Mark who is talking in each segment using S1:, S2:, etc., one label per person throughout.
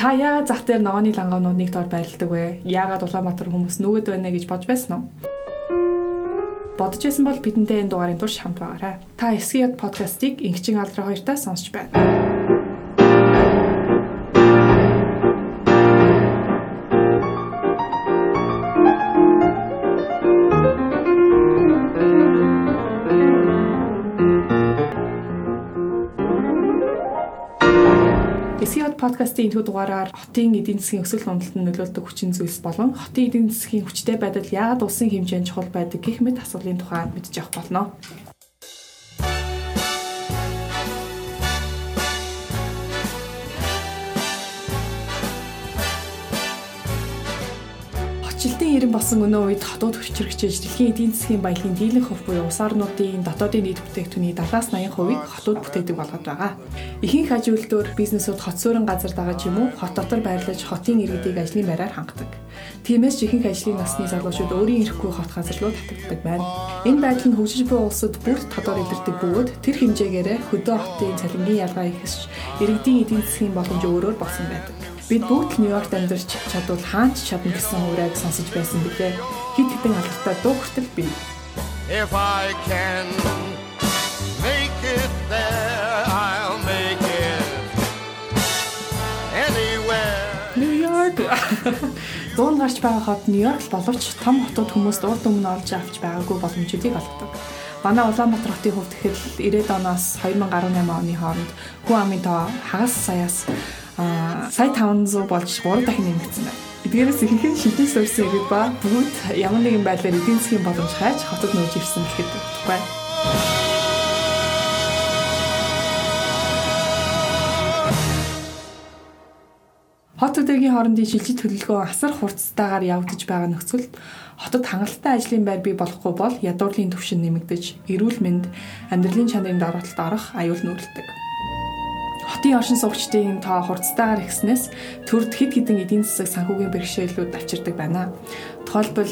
S1: Та яагаад зах дээр ногооны лангаануудыг дор байрладаг вэ? Яагаад Улаанбаатар хүмүүс нүгэд байна гэж бодж байсан уу? Бодож байсан бол бидэнтэй энэ дугаарын турш хамт байгаарай. Та Эсгият подкастыг Ингчин алдраа хоёртаа сонсч байна. Подкастын энэ дугаараар хотын эдийн засгийн өсөлт уналтанд нөлөөлдөг хүчин зүйлс болон хотын эдийн засгийн хүчтэй байдал яагаад улсын хэмжээнд чухал байдаг гэх мэт асуулын тухай мэдж авах болно. Жилийн 90 болсон өнөө үед хотод хүчирхчээж дэлхийн эдийн засгийн баялагын дийлэнх хөв буюу улс орнуудын дотоодын нийт бүтээгдэхүүний 70-80%-ийг хотод бүтээдэг болгоод байгаа. Ихэнх аж үйлдвэр бизнесүүд хот суурин газар дагаа ч юм уу хот дотор байрлаж хотын иргэдийг ажлын байраар хангадаг. Тиймээс ч ихэнх ажлын насны залуучууд өөрийн ирэхгүй хот газар руу татагддаг байна. Энэ байдал нь хөгжиж буй улсад бүр тодор илэрдэг бөгөөд тэр хэмжээгээрээ хөдөө хотын цалингийн ялгаа ихсэж иргэдийн эдийн засгийн боломж өөрөөр болсон байдаг. Бид бүгд Нью-Йоркт амьдарч чадвал хаанч чадна гэсэн үрайг сонсож байсан билээ. Хит хитэн алдартай дуу хүртэл бий. If I can make it there I'll make it anywhere New York Дуун гарч байгаа хот Нью-Йорк боловч том хотод хүмүүс урд өмнө олж авч байгаагүй боломжуудыг олгодог. Манай Улаанбаатар хотын хувьд тэгэхээр 90 оноос 2018 оны хооронд хүн амын тоо хагас саяас сая 500 болж 3 дахин нэмэгдсэн байна. Эдгээрээс ихэнх нь шидэн суурьсан иргэд ба бүгд ямар нэгэн байдлаар эдийн засгийн боломж хайж хотод нөөж ирсэн гэхэд багтахгүй. Хот төдийгийн хоорондын шилжиж төлөвлөгөө асар хурцтайгаар явагдаж байгаа нөхцөлд хотод хангалттай ажлын байр бий болохгүй бол ядуурлын түвшин нэмэгдэж, эрүүл мэнд, амьдралын чанарын дараалтад орох аюул нүүлдэг. Хотын оршин суугчдын тоо хурцтайгаар ихснээс төрд хэд хэдэн эдийн засаг санхүүгийн бэрхшээлүүд авчирдаг байна. Тухайлбал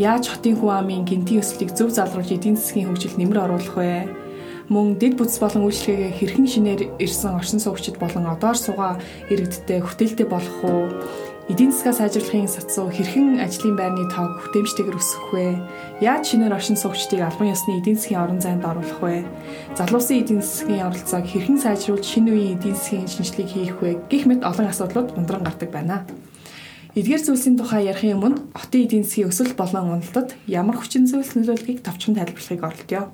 S1: яаж хотын хүн амын гинтийн өсөлтийг зөв залруулж эдийн засгийн хөгжилд нэмэр оруулах вэ? Мөн дэд бүтц болон үйлчлэгээ хэрхэн шинээр ирсэн оршин суугчид болон одоор суугаа иргэдтэй хөтөлтэй болох уу? Эдийн засгаа сайжруулахын сацуу хэрхэн ажлын байрны тоог хүртээмжтэйгээр өсгөх вэ? Яаж шинээр оршин суугчдыг албан ёсны эдийн засгийн орон зайд оруулах вэ? Залуусын эдийн засгийн оролцоог хэрхэн сайжруулж шинэ үеийн эдийн засгийн шинжилгээг хийх вэ? гэх мэт олон асуудлууд ундран гардаг байна. Эдгээр зүйлсийн тухай ярихын өмнө хотын эдийн засгийн өсөлт болон уналтад ямар хүчин зүйлс нөлөөлөхийг товчхон тайлбарлахыг оролдъё.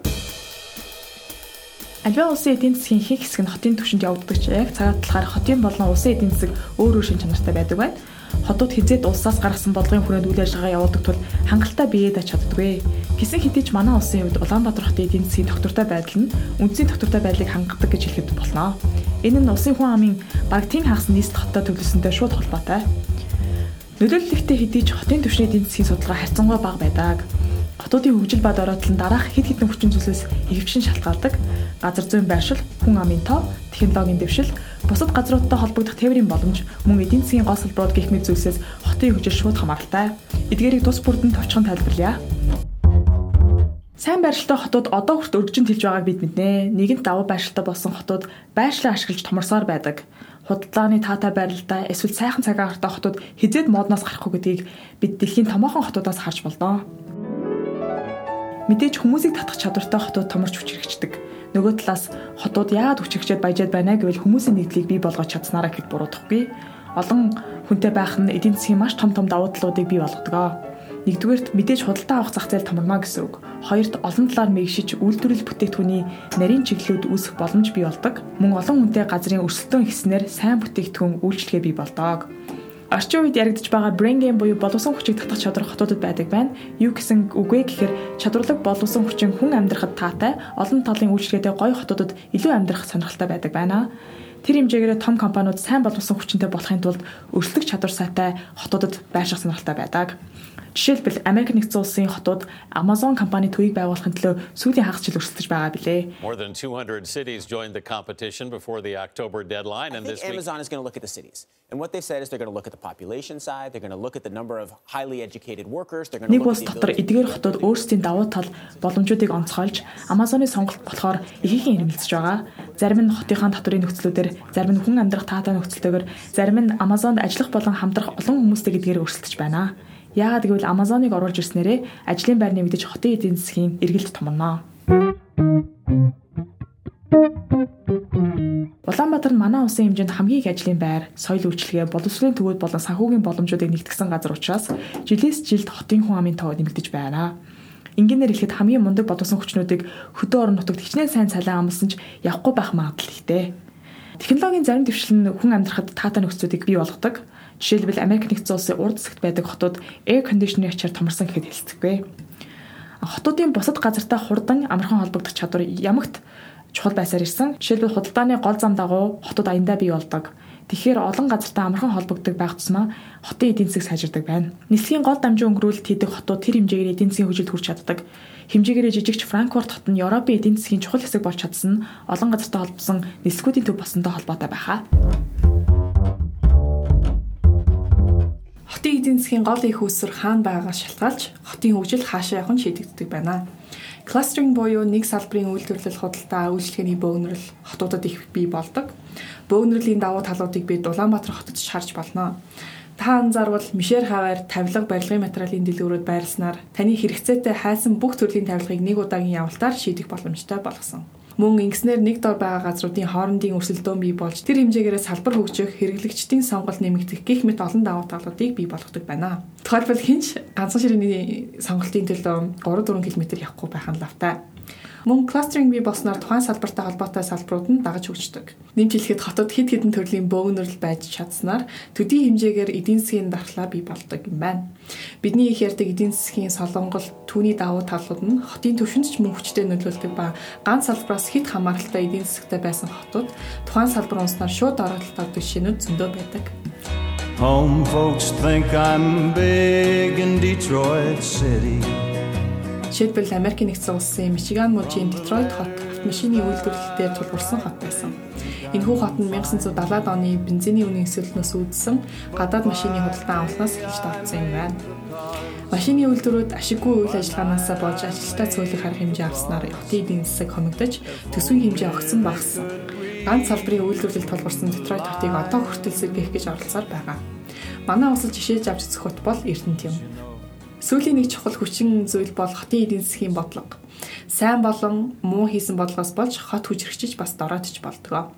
S1: Альва улсын эдийн засгийн ихэнх хэсэг нь хотын түвшинд явагддаг ч яг цагаат талаар хотын болон улсын эдийн засаг өөр өөр шин чанартай байдаг байна хотод хизээд улсаас гаргасан бодлогын хүрээнд үйл ажиллагаа явуулдаг тул хангалттай биеэд аж чаддаггүй. Гисэн хэдий ч манай улсын хувьд Улаанбаатар хотын эдийн засгийн доктортой байдал нь үндсийн доктортой байдлыг хангадаг гэж хэлэхэд болно. Энэ нь улсын хүн амын баг тийм хагас нийслэл хоттой төлөвлөсөнтэй шууд холбоотой. Нөлөөлөлттэй хэдий ч хотын түвшний эдийн засгийн судалгаа харьцангуй бага байдаг. Хотуудын хөгжил бад ороотлон дараах хэд хэдэн хүчин зүйлсээс ихэвчлэн шалтгаалдаг. Газар зүйн байршил, хүн амын тоо, технологийн дэвшил, бусад газруудтай холбогдох тээврийн боломж, мөн эдийн засгийн гол салбарууд гэх мэт зүйлсээс хотын хөгжил шууд хамааралтай. Эдгээрийг тус бүрдэн товчхон тайлбарлая. Сайн байршилтай хотууд одоо хүрт өргөжинд хэлж байгааг бид мэднэ. Нэгэнт давуу байршилтай болсон хотууд байршлаа ашиглаж томорсоор байдаг. Худалдааны таатай байралтай эсвэл сайхан цагаан хартай хотууд хизээд модноос гарахгүй гэдгийг бид дэлхийн томоохон хотуудаас харж болдоо. Мэдээж хүмүүсийг татах чадвартай хотууд томорч хүчрэгчдэг. Нөгөө талаас хотууд яагаад хүчрэгчэд баяжаад байна гэвэл хүмүүсийн нийтлийг бий болгож чадсанараа гэхэд буруудахгүй. Олон хүнтэй байх нь эдийн засгийн маш том том давуу талуудыг бий болгодог. Нэгдүгээрт мэдээж худалдаа авах зах зээл томорно гэсэн үг. Хоёрт олон талаар мэгшиж үйлдвэрлэл бүтээгдэхүүний нарийн чиглэлүүд үүсэх боломж бий болдог. Мөн олон хүнтэй газрын өрсөлдөөн ихснээр сайн бүтээгдэхүүн үйлчлэгээ бий болдог. Орчин үед яригдж байгаа brain game буюу боловсон хүчийг татах чадвар хотуудад байдаг байна. Юу гэсэн үг вэ гэхээр чадварлаг боловсон хүчин хүн амьдрахад таатай, олон талын үйлчлэгээтэй гоё хотуудад илүү амьдрах сонирхолтой байдаг байна. Тэр хэмжээгээр том компаниуд сайн боловсон хүчинтэй болохын тулд өрсөлдөх чадвар сайтай хотуудад байрших сонирхолтой байдаг.
S2: Жишээлбэл Америк нэгдсэн улсын хотууд Amazon компани төвийг байгуулахын төлөө сүүлийн хагас жил өрсөлдөж байгаа билээ.
S3: More than 200 cities joined the competition before the October deadline
S4: and this week Amazon is going to look at the cities. And what they said is they're going to look at the population side, they're going to look at the number of highly educated workers, they're going to look at the
S2: дотор эдгээр хотууд өөрсдийн давуу тал боломжуудыг онцгойлж Amazon-ы сонголт болохоор ихэнх ирмэлцэж байгаа. Зарим нь хотынхаа татврын нөхцлүүдээр, зарим нь хүн амьдрах таатай нөхцөлтэйгээр, зарим нь Amazon-д ажиллах болон хамтрах олон хүмүүстэй гэдгээр өрсөлдөж байна. Яагаад гэвэл Amazon-ыг оруулж ирснээрээ ажлын байр нэмэгдэж хотын эдийн засгийн эргэлт томно. Улаанбаатар нь манай улсын хэмжээнд хамгийн их ажлын байр, соёл үйлчилгээ, боловсролын төвүүд болон санхүүгийн боломжуудыг нэгтгэсэн газар учраас жилээс жилд хотын хүн амын тоо нэмэгдэж байна. Ингээнээр хэлэхэд хамгийн мундаг бодсон хүчнүүдийг хөдөө орон нутагт хичнээн сайн цалин амлсан ч явахгүй байх магадлал ихтэй. Технологийн зарим дэвшил нь хүн амьдрахад таатай нөхцөлүүдийг бий болгодог. Жишээлбэл Америк нэгдсэн улсын урд хэсэгт байдаг хотууд air conditioner ачаар томорсон гэхэд хэлцдэггүй. Хотуудын бусад газартай хурдан амархан холбогдох чадвар ямагт чухал байсаар ирсэн. Жишээлбэл худалдааны гол зам дагуу хотууд аяндаа бий болдог. Тэгэхээр олон газартай амархан холбогддог байх тусмаа хотын эдийн засаг сайжирдаг байна. Нислэгийн гол дамжин өнгөрүүлэлт хийдэг хотууд тэр хэмжээгээр эдийн засгийн хөгжилд хүрч чаддаг. Хэмжээгээр жижигч Франкфурт хот нь Европын эдийн засгийн чухал хэсэг болж чадсан нь олон газартай холбосон нислэгүүдийн төв болсонтой холбоотой байхаа.
S1: Эдийн засгийн гол их үүсвэр хаана байгаагаас шалтгаалж хотын хөгжил хаашаа явах нь шийдэгддэг байна. Кластеринг буюу нэг салбарын үйлдвэрлэл худалдаа үйлчлэгээний бөөгнөрл хотуудад их бий болдог. Бөөгнөрлийн давуу талуудыг бид Улаанбаатар хотод харж болно. Та анзаарвал мишэр хаваар тавилга барилгын материалын дэлгүүрүүд байрласнаар таны хэрэгцээтэй хайсан бүх төрлийн тавилгыг нэг удаагийн явалтаар шийдэх боломжтой болгосон. Мөн ингэснээр нэг дор байгаа газруудын хоорондын өрсөлдөөн бий болж тэр хэмжээгээр салбар хөгжих, хэрэглэгчдийн сонголт нэмэгдэх гэх мэт олон давуу талуудыг бий болгодог байна. Тухайлбал хинч ганцхан ширээний сонголтын төлөө 3 4 км явахгүй байх нь лавтай. Мөн кластеринг бий болсноор тухайн салбартай холбоотой салбарууд нь дагаж хөгждөг. Нэмж хэлэхэд хотод хэд хэдэн төрлийн бөөгнөрл байж чадсанаар төдий хэмжээгээр эдийн засгийн дархлаа бий болдог юм байна. Бидний их ярьдаг эдийн засгийн солонгол түүний давуу талууд нь хотын төвшөнд ч мөн хүчтэй нөлөөлдөг ба ганц салбараас хэд хамааралтай эдийн засагтай байсан хотууд тухайн салбар унснаар шууд оролцолт авдаг шинүүд зөндөө байдаг. Home folks think I'm big in Detroit City. Жишээлбэл Америк нэгдсэн улсын Мичиган мужийн Детройт хот автомашины үйлдвэрлэлээр тулгуурсан хот байсан. Энэхүү хот нь 1970-ад оны бензиний үнийн өсөлтнөөс үүдсэн гадаад машины худалдан авалтнаас эхэлж тогтсон юм байна. Машины үйлдвэрүүд ашиггүй үйл ажиллагаанаас болж ажилтнаа цөөлөх арга хэмжээ авснаар хотын эдийн засаг хомигдож төсвийн хэмжээ огцсон багассан. Ганц салбарын үйлдвэрлэлд тулгуурсан Детройт хотыг одоо хүртэл сэргээх гэж оролцоор байгаа. Манай улсад жишээж авч үзэх хот бол Эрдэнэт юм. Сүүлийн нэг чухал хүчин зүйл бол хотын эдийн засгийн бодлого. Сайн болон муу хийсэн бодлогоос болж хот хүчрэгчиж бас дороотж болдгоо.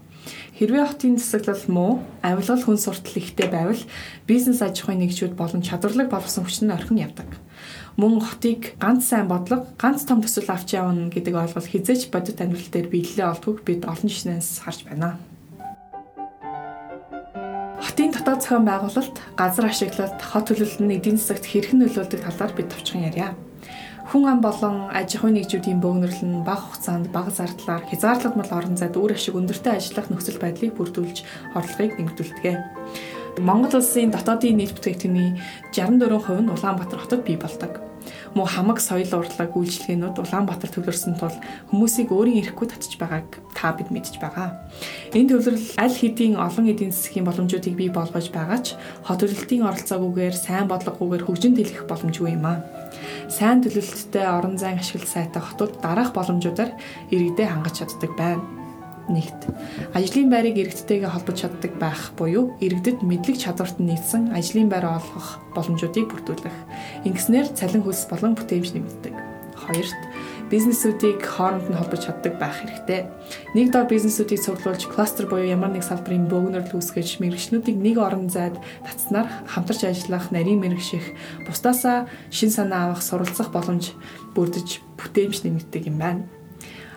S1: Хэрвээ хотын засаглал муу, авилгал хүн суртал ихтэй байвал бизнес аж ахуйн нэгжүүд болон чадварлаг боловсон хүчин нь орхин явдаг. Мөн хотыг ганц сайн бодлого, ганц том төсөл авч явна гэдэг ойлголт хизээч бодит амьдрал дээр биелэлээ олдгог бид олон жишнээс харж байна. Хотын дотоод зохион байгуулалт, газар ашиглалт, хот төлөвлөлт нь эдийн засагт хэрхэн нөлөөлдөг талаар бид товчхон ярья. Хүн ам болон аж ахуйн нэгжүүдийн бөөгнөрл нь бага хугацаанд бага зардлаар хязгаарлагдмал орон зайд үр ашиг өндөртэй ажиллах нөхцөл байдлыг бүрдүүлж орлогыг нэмэгдүүлдэг. Монгол улсын дотоодын нийт бүтээгдэхүүний 64% нь Улаанбаатар хотод бий болдог муу хамаг соёл урлаг үйлчлэгээнүүд Улаанбаатар төвлөрсөн тул хүмүүсийг өөрийн эрэхгүй татж байгааг та бид мэдж байгаа. Энэ төвлөрөл аль хэдийн олон эдийн засгийн боломжуудыг бий болгож байгаа ч хот төлөлтийн оролцоогүйгээр сайн бодлогогүйгээр хөгжин тэлэх боломжгүй юм аа. Сайн төлөлттэй орон зайн ашиглалт сайтай хотууд дараах боломжуудаар иргэдэд хангаж чаддаг байна. Нэгт. Ажлын байрыг иргэдтэйгээ холбож чаддаг байх буюу иргэдэд мэдлэг чадварт нийцсэн ажлын байр олгох боломжуудыг бүрдүүлэх. Ингэснээр цалин хөлс болон бүтээмж нэмэгддэг. Хоёрт бизнесүүдийг хооронд нь холбож чаддаг байх хэрэгтэй. Нэг дор бизнесүүдийг цуглуулж кластер буюу ямар нэг салбарын бөөгнөрл үүсгэж мэрэгчнүүдийг нэг орон зайд татснаар хамтарч ажиллах, нарийн мэрэгших, бусдаасаа шин санаа авах, суралцах боломж бүрдэж бүтээмж нэмэгддэг юм байна.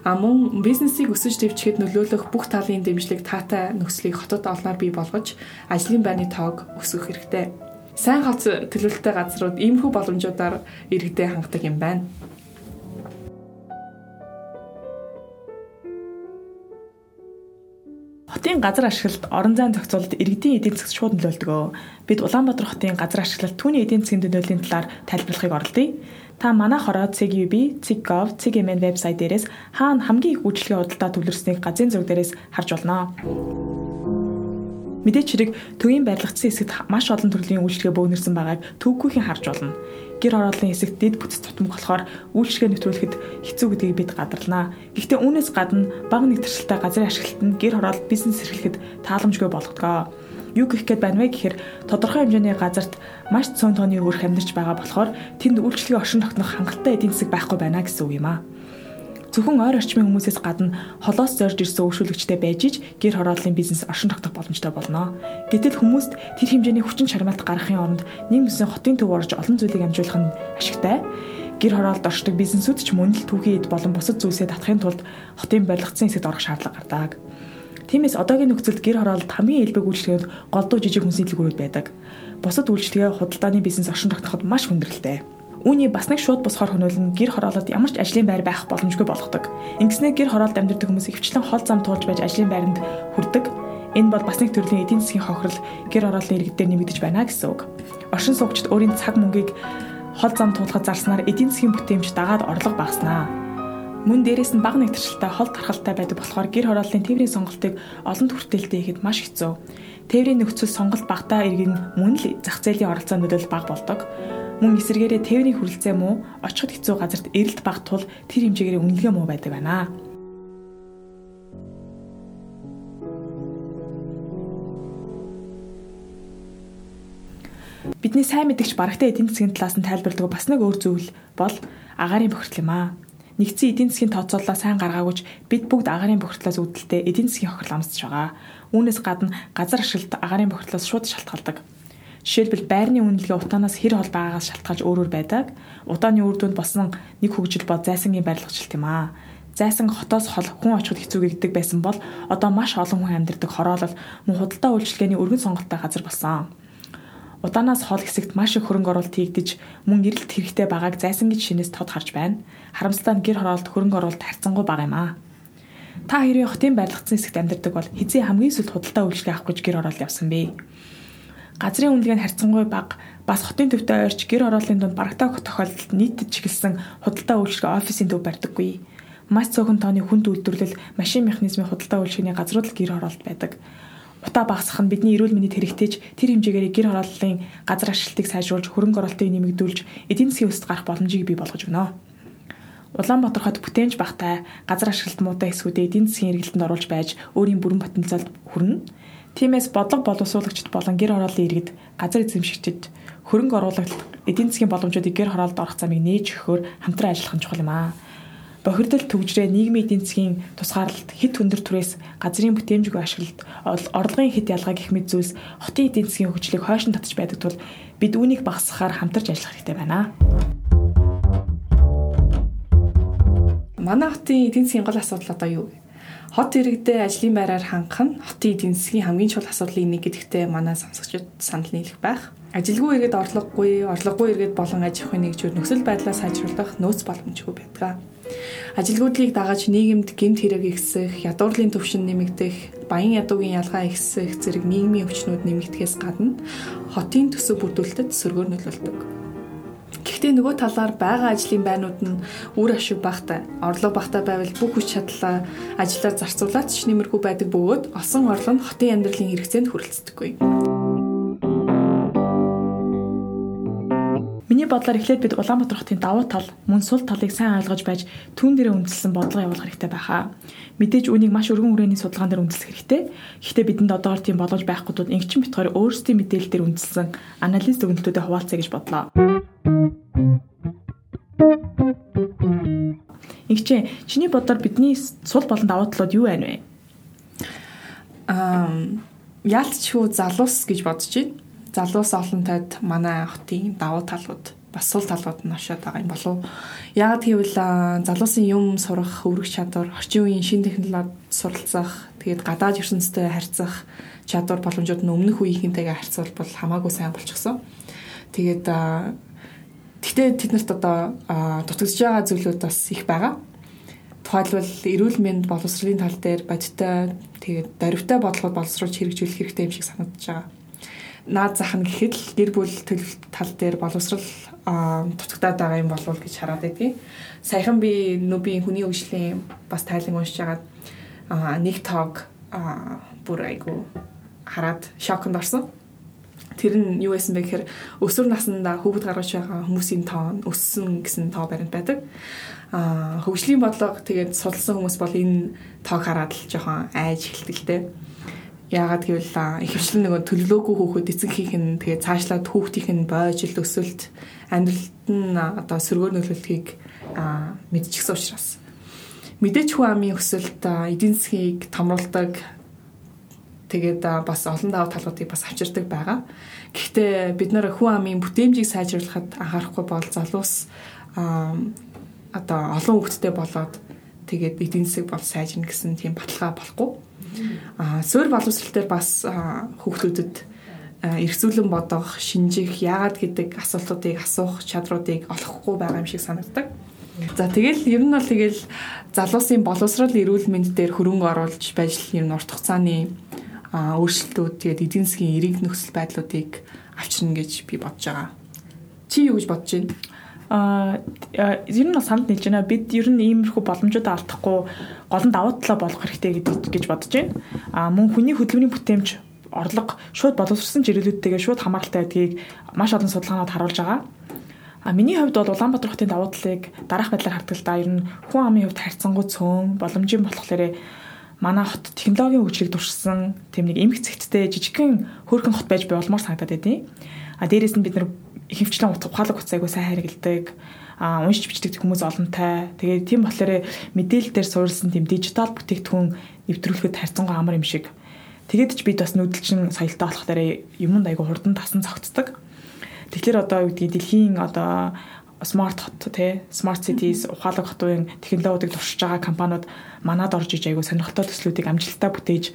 S1: А мөн бизнесийг өсөж дэвчгэд нөлөөлөх бүх талын дэмжлэг таатай нөхцөлийг хотод олноор бий болгож ажлын байрны тоог өсгөх хэрэгтэй. Сайн хац төлөвлөлттэй газрууд иймэрхүү боломжуудаар иргэдэд хангадаг юм байна.
S2: Хотын газар ашиглалт орон зайн зохицуулалт иргэдийн эдийн засгт шууд нөлөөлдөг. Бид Улаанбаатар хотын газар ашиглалт түүний эдийн засгийн төлөвлөлийн талаар тайлбарлахыг оролдъё. Та манайх ороод CGUB, CGov, CGMN вебсайт дээрээс хаана хамгийн их үйлчлэгээ худалдаа төвлөрснийг газрын зураг дээрээс харж болно. Мэдээч хэрэг төвийн барилгацсан хэсэгт маш олон төрлийн үйлчлэгээ бөөгнөрсөн байгааг төвгүйхэн харж болно гэр хорооллын хэсэгт дэд бүтц тутамг болохоор үйлчлэгээ нэвтрүүлэхэд хэцүү гэдгийг бид гадарлаа. Гэхдээ үүнээс гадна бага нэгтрэлтэй газрын ашиглалт нь гэр хороолт бизнес эрхлэхэд тааламжгүй болгодгоо. Юу гэх гээд байна вэ гэхээр тодорхой хэмжээний газарт маш цөөн тооны өрх амьдарч байгаа болохоор тэнд үйлчлэгээ оршин тогтнох хангалттай эдийн засаг байхгүй байна гэсэн үг юм аа. Зөвхөн ойр орчмын хүмүүсээс гадна холоос зорж ирсэн өршөөлөгчтэй байж иж гэр хорооллын бизнес оршин тогтох боломжтой болно. Гэтэл хүмүүст тэр хэмжээний хүчин чармаалт гаргахын оронд нэг мэсэн хотын төв орж олон зүйлийг амжуулах нь ашигтай. Гэр хороолд оршдог бизнесүүд ч мөн л түүхийн эд болон бусад зүйлсээ татахын тулд хотын барилгацсан хэсэгт орох шаардлага гардаг. Тиймээс одоогийн нөхцөлд гэр хороолд хамгийн элбэг үйлчлэгэнд голдуу жижиг хүнсний дэлгүүрүүд байдаг. Бусад үйлчлэгээ худалдааны бизнес оршин тогтноход маш хүндрэлтэй. Үүний бас нэг шууд босхоор хөнөөлн гэр хороолоод ямар ч ажлын байр байх боломжгүй болгодог. Ингэснээр гэр хороолд амьдардаг хүмүүс ихвчлэн хол зам туулж байж ажлын байранд хүрдэг. Энэ бол бас нэг төрлийн эдийн засгийн хохирол гэр хорооллын иргэдээр нэмэгдэж байна гэсэн үг. Оршин суугчид өөрийн цаг мөнгийг хол зам туулахад зарснаар эдийн засгийн бүтээмж дагаад орлого багаснаа. Мөн дээрээс нь бага нэгтэрчэлтэй хол тархалтай байдаг болохоор гэр хорооллын тээврийн сонголтыг олонт хүртээлтэй ихэд маш хэцүү. Тээврийн нөхцөл сонголт багтаа иргэн мөн л зах зээлийн оролцоо нөлөөлөл бага болдог. Мөн эсэргээрээ тээврийн хүрэлцээ муу очиход хэцүү газарт эрэлт баг тул тэр хэмжээгээр үнэлгээ муу байдаг байна. Бидний сайн мэдгч барагтай эдийн засгийн талаас нь тайлбарладаг бас нэг өөр зүйл бол агаарын бохирдол юм аа. Нэгдсэн эдийн засгийн тооцооллоо сайн гаргаагүйч бид бүгд агаарын бохирдлоос үүдэлтэй эдийн засгийн хохирол амсч байгаа. Үүнээс гадна газар ашиглалт агаарын бохирдлоос шууд шалтгаалдаг. Жишээлбэл байрны үнэлгээ утаанаас хэр хол байгаагаас шалтгаалж өөрөөр байдаг. Утааны үр дүнд босон нэг хөгжил бод зайсангийн барилгачлалт юм аа. Зайсан хотоос хол хүн очиход хэцүү гэгдэг байсан бол одоо маш олон хүн амьдардаг хороолол мөн худалдаа үйлчилгээний өргөн сонголттой газар болсон. Удаанаас хол хэсэгт маш их хөрөнгө оруулалт хийгдэж мөн эрэлт хэрэгтэй байгааг зайсангийн шинээс тод харж байна. Харамсалтай нь гэр хороолт хөрөнгө оруулалт харьцангуй бага юм аа. Та хоёрын хотын барилгацсан хэсэгт амьдардаг бол хизээ хамгийн сүлд худалдаа үйлчилгээ авах гэж гэр орол явсан бэ? газрын үнэлгээ нь харьцангуй бага бас хотын төвтэй ойрч гэр ороолын дунд барагтай тохиолдолд нийтэд чиглэсэн худалдаа үйлчлэг офисын төв барьдаггүй. Маш цөөхөн тооны хүнд үйлдвэрлэл, машин механизмын худалдаа үйлчлэгийн газрууд л гэр ороолт байдаг. Утаа багасгах нь бидний эрүүл мэндэд хэрэгтэйж тэр хэмжээгээр гэр хорооллын газар ашиглалтыг сайжруулж хөрөнгө оруулалтыг нэмэгдүүлж эдийн засгийн өсөлт гарах боломжийг бий болгож өгнө. Улаанбаатар хот бүтээмж багтай газар ашиглалт муутай эсвүүдээ эдийн засгийн эргэлтэнд оруулж байж өөрийн бүрэн потенциалд хүрнэ. Тиймээс бодлого боловсруулагчид болон гэр хорооллын иргэд газар эзэмшигчид хөрөнгө оруулалт эдийн засгийн боломжуудыг гэр хороолд орох замыг нээж өгөхөөр хамтран ажиллах нь чухал юм аа. Бохирдол төвжрээ нийгмийн эдийн засгийн тусгаарлалт хэд өндөр түрээс газрын бүтээмжгүй ашиглалт орлогын хэд ялгаа гэх мэт зүйлс хотын эдийн засгийн хөгжлийг хойшин татж байдаг тул бид үүнийг багасгахаар хамтарч ажиллах хэрэгтэй байна.
S1: Манай хотын эдийн засгийн гол асуудал одоо юу вэ? Хот иргэдээ ажлын байраар хангах нь хотын эдийн засгийн хамгийн чухал асуудлын нэг гэдэгтээ манай сонсогчид санал нийлэх байх. Ажилгүй иргэд орлогогүй, орлогогүй иргэд болон аж ахуйн нэгжүүд нөхцөл байдлаа сайжруулах нөөц боломжгүй байдаг. Ажилгүйдлийг дагаж нийгэмд гэмт хэрэг ихсэх, ядуурлын түвшин нэмэгдэх, баян ядуугийн ялгаа ихсэх зэрэг нийгмийн өвчнүүд нэмэгдэхээс гадна хотын төсөв бүрдүүлэлтэд сөргөөр нөлөөлдөг. Гэхдээ нөгөө талаар байгаа ажлын байрнууд нь үр ашиг багтай. Орлого багтай байвал бүх хүч чадлаа ажиллаар зарцуулаад ч нэмэргүй байдаг бөгөөд олсон орлого нь хотын амьдралын хэрэгцээнд хүрэлцдэггүй.
S2: Миний бодлоор эхлээд бид Улаанбаатар хотын давуу тал, мөн сул талыг сайн ойлгож байж түүн дээрээ үндэслэн бодлого явуулах хэрэгтэй байхаа. Мэдээж үүнийг маш өргөн хүрээний судалгаан дээр үндэслэх хэрэгтэй. Гэхдээ бидэнд одоогор тийм боломж байхгүй тул ингэчин битгаар өөрсдийн мэдээлэл дээр үндэслэн анализ дүгнэлтүүдэд хуваалцъя гэж бодлоо. Ингэчээ чиний бодлоор бидний сул болон давуу талууд юу байна вэ?
S1: Аа яалтчгүй залуус гэж бодож байна залуус олон тайд манай хотын давуу талууд бас сул талууд нь ошоод байгаа юм болов. Яг гэвэл залуусын юм сурах, өргөх чадвар, орчин үеийн шин технологид суралцах, тэгээд гадаад ертөнцтэй харьцах чадвар боломжууд нь өмнөх үеийнхэнтэйгээ харьцуулбал хамаагүй сайн болчихсон. Тэгээд Гэхдээ тэднэрт одоо дутагдж байгаа зүйлүүд бас их байгаа. Тухайлбал эрүүл мэнд боловсролын тал дээр бодиттой тэгээд даривтай бодлогод боловсруулж хэрэгжүүлэх хэрэгтэй юм шиг санагдаж байгаа. Наад зах нь гэхэд л гэр бүл төлөлт тал дээр боловсрал дутагдаад байгаа юм болов гэж хараад байдгийг. Саяхан би нүбийн хүний хөгжлийн бас тайлан уншиж хагаад нэг тоог бүр айгу хараад шоконд орсон. Тэр нь юу байсан бэ гэхээр өсвөр наснда хүүхэд гаргаж байгаа хүмүүсийн тоо нь өссөн гэсэн тоо баримт байдаг. Аа хөгжлийн бодлого тэгээд судалсан хүмүүс бол энэ тоог хараад л жоохон айж эхэлтэлтэй. Яагаад гэвэл ихэвчлэн нөгөө төлөвлөөгүй хүүхэд эцэг хийх нь тэгээд цаашлаад хүүхдийнх нь бойжил өсөлт амьдралд нь одоо сөргөөр нөлөөлөхийг мэдчихсэн учраас мэдээч хүн амын өсөлт эдийн засгийг томруулдаг тэгээд бас олон даваа талуудыг бас авчирдаг байгаа. Гэхдээ бид нар хүн амын бүтээмжийг сайжруулахад анхаарахгүй бол залуус одоо олон хүүхэдтэй болоод тэгээд эдийн засаг бол сайжирна гэсэн тийм баталгаа болохгүй. Аа суурь боловсрал дээр бас хүүхдүүдэд эргцүүлэн бодох, шинжих, яагаад гэдэг асуултуудыг асуух чадруудыг олохгүй байгаа юм шиг санагддаг. За тэгэл ер нь бол тэгэл залуусын боловсрал эрүүл мэнд дээр хөрөнгө оруулж байж юм урт хугацааны өөрчлөлтүүд тэгээд эдийн засгийн эрэг нөхцөл байдлуудыг авчирна гэж би бодож байгаа. Чи юу гэж бодож байна?
S2: Аа ер нь санд нийлж байна. Бид ер нь иймэрхүү боломжуудаа алдахгүй гол нь давуу талаа болох хэрэгтэй гэж бодож байна. Аа мөн хүний хөдөлмөрийн бүтээмж орлого шууд боловсрсан жирэлүүдтэйгээ шууд хамааралтай байдгийг маш олон судалгаанууд харуулж байгаа. А миний хувьд бол Улаанбаатар хотын давуу талыг дараах байдлаар хардаг л да. Ер нь хүн амын хувьд харьцангуй цөөн боломжийн болохоор манай хот технологийн хөгжлийг туршсан тэм нэг эмх цэгттэй жижигхэн хөөрхөн хот байж болмоор санагдаад байдیں۔ А дээрэс нь бид нар хөвчлэн ухаалаг хуцаагүй сайн харигддаг а уншиж бичдэг хүмүүс олонтой. Тэгээд тийм болохоор мэдээлэл дээр суурилсан тийм дижитал бүтээгдэхүүн нэвтрүүлэхэд харьцангуй амар юм шиг. Тэгээд ч бид бас нүүдэлчин соёлтой болохоор юмд айгу хурдан тасан цогцдог. Тэгэхээр одоо юу гэдгийг дэлхийн одоо смарт хот тий smart cities ухаалаг хотын технологиудыг туршиж байгаа компаниуд манад орж иж айгу сонирхолтой төслүүдийг амжилттай бүтээж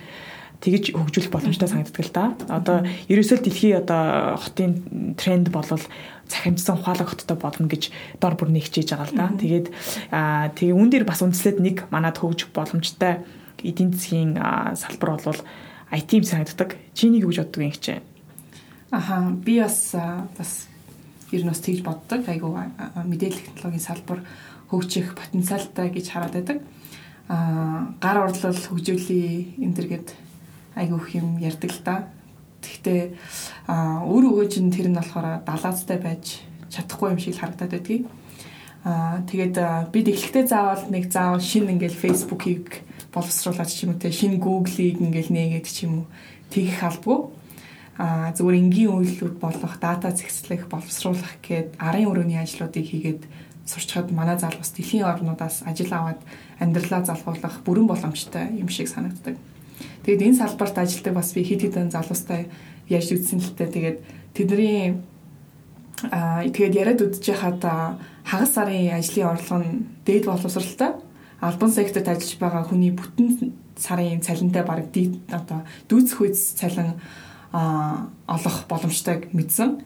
S2: тэгж хөгжүүлэх боломжтой санагддаг л да. Одоо ерөөсөө дэлхийн одоо хотын тренд болол цахимжсан ухаалаг хоттой болно гэж дор бүр нэгчээж байгаа л да. Тэгээд тэгээ үн дээр бас үндэслээд нэг манад хөгжих боломжтой эдийн засгийн салбар бол IT юм санагддаг. Чиний юу гэж боддог юм хичээ?
S1: Аха би бас бас ер нь бас тэгж боддог. Айгу мэдээлэл технологийн салбар хөгжих потенциалтай гэж хараад байдаг. Аа гар орлол хөгжүүлээ энэ төр гээд айгу их юм ярьдаг л да. Гэхдээ аа өөр өгөөж нь тэр нь болохоор далаацтай байж чадахгүй юм шиг харагдаад байдгийг. Аа тэгээд бид эхлэхдээ заавал нэг заавал шин ингээл фейсбુકийг боловсруулаад ч юм уу те шин гуглийг ингээл нээгээд ч юм уу тэгэх албагүй а зүгээр энгийн үйлдэлүүд болох дата зэгцлэх боловсруулах гээд арын өрөөний ажлуудыг хийгээд сурчхад манай залуус дэлхийн орнуудаас ажил аваад амьдралаа залгуулах бүрэн боломжтой юм шиг санагддаг. Тэгээд энэ салбарт ажилладаг бас би хэд хэдэн залуустай ярьж үзсэн л тээ. Тэгээд тэдний аа тэгээд яриад үдж яхад хагас сарын ажлын орлого нь дээд боловсралтай албан секторт ажиллаж байгаа хүний бүтэн сарын цалинтай бараг дээд одоо дүүцэх үйс цалин а олох боломжтойг мэдсэн.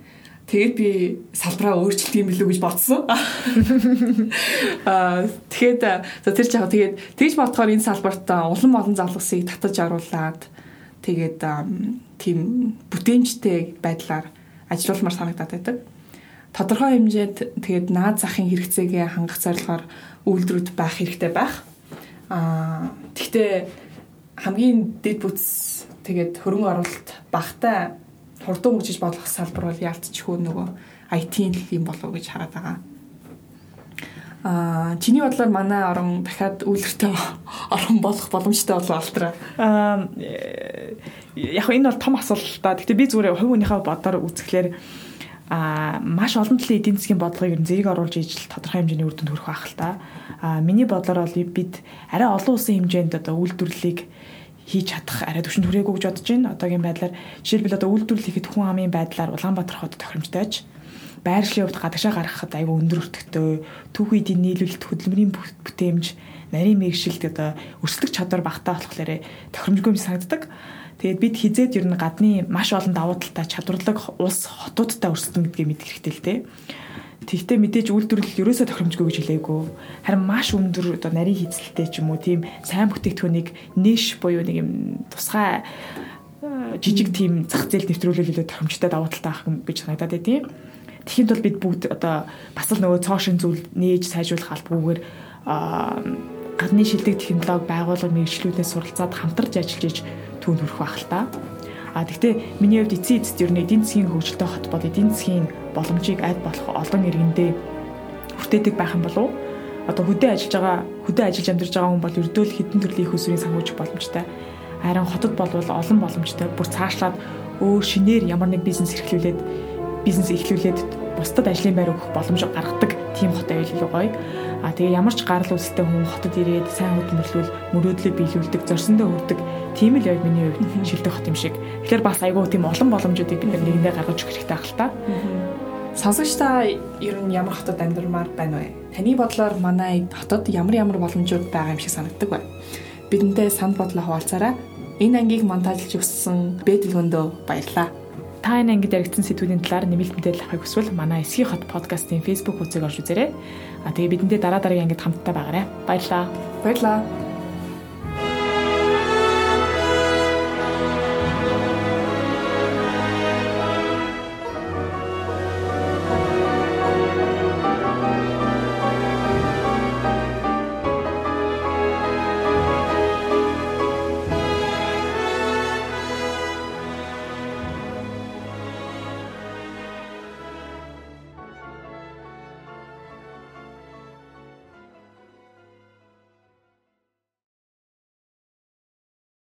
S1: Тэгээд би салбараа өөрчлөлт юм билүү гэж бодсон. Аа тэгэхэд за тэр жаа тэгээд тэгж бодохоор энэ салбарт улам олон залуусыг татаж оруулаад тэгээд тийм бүтээнчтэй байдлаар ажилуулмаар санагдаад байдаг. Тодорхой хэмжээнд тэгээд наад захын хэрэгцээгээ хангах зорилгоор үйлдвэрүүд байх хэрэгтэй байх. Аа тэгтээ хамгийн дэд бүтц тэгээд хөрөнгө оруулалт багтай хурдан хөгжиж болох салбар бол яалтчгүй нөгөө IT-ийн юм болов гэж хараад байгаа. Аа чиний бодлоор манай орон дахиад үйлдвэртэй орон болох боломжтой болов алтраа. Аа яг энэ бол том асуулт та. Гэтэ би зүгээр хувь хүнийхээ бодоор үзэхлээр а маш олон талын эдийн засгийн бодлогыг зэрэг оруулж ижил тодорхой хэмжээний үр дүнд хүрэх байх л та. А миний бодлоор бол бид арай олон улсын хэмжээнд одоо үйлдвэрлэлийг хийж чадах арай төвшин түрээгүй гэж бодож байна. Одоогийн байдлаар жишээлбэл одоо үйлдвэрлэл хийхэд хүн амын байдлаар Улаанбаатар хот тохиромжтойч байршлын хувьд гадагшаа гаргахад аюу өндөр өртөгтэй түүх эдийн нийлүүлэлт хөдөлмөрийн бүтээмж нарийн мэрэгшилд одоо өрсөлдөх чадвар багтаа болохоор тохиромжгүй юм санагддаг. Тэгээд бид хизээд ер нь гадны маш олон давуу талтай чадварлаг улс хотуудтай өрсөлдөн гэдгийг мэдэх хэрэгтэй л дээ.
S2: Тэгтээ мэдээж үйлдвэрлэл ерөөсөө тохиромжгүй гэж хэлээгүй. Харин маш өндөр одоо нарийн хийцэлтэй ч юм уу тийм сайн бүтээгдэхүүнийг нэш буюу нэг юм тусгай жижиг тийм зах зээл нэвтрүүлэл илүү тохиромжтой давуу талтай ах юм гэж санагдаад байдیں۔ Тэхийн тул бид бүгд одоо бас л нөгөө цоошин зүйл нээж сайжруулах албагүйгээр гадны шилдэг технологи байгууллага мэрэгчлүүдээс суралцаад хамтарч ажиллаж түүнд хүрэх байх л та. А тэгтээ миний хувьд эцсийн эцэст ер нь эдийн засгийн хөгжилтэй бол эдийн засгийн боломжийг аль болох олон иргэндээ хүртээдэг байх юм болов уу? Одоо хөдөө ажиллаж байгаа хөдөө ажиллаж амьдарч байгаа хүн бол ердөөл хэдэн төрлийн их усрын санхүүжих боломжтой. Харин хотод бол олон боломжтой. Бүр цаашлаад өөр шинээр ямар нэг бизнес эрхлүүлээд бизнес эхлүүлээд бусдад ажлын байр өгөх боломж гаргадаг тийм хот аюул гоё. А тэгээ ямар ч гарал үүсэлтэй хүн хотод ирээд сайн хөдөлмөрлөл мөрөөдлөө биелүүлдэг, зорсондоо хүрдэг тийм л яг миний хувьд шилдэг хот юм шиг. Тэгэхээр бас айгүй тийм олон боломжуудыг бид нэгэндээ гаргаж өгөх хэрэгтэй байх л та.
S1: Сонсогч та ер нь ямар хотод амьдармаар байна вэ? Таны бодлоор манай хотод ямар ямар боломжууд байгаа юм шиг санагддаг бай. Бидэнтэй санд бодлоо хуваалцаарай. Энэ ангийг монтажлж өгсөн Бэдэлгөндөө баярлалаа.
S2: Та энэ ангид яригдсан сэдвүүдийн талаар нэмэлт мэдээлэл авахыг хүсвэл манай Эсхий хот подкастын Facebook хуудсыг орж үзээрэй. А тэгээ бидэндээ дараа дараагийн ангид хамтдаа байгаарай. Баярлалаа.
S1: Баярлалаа.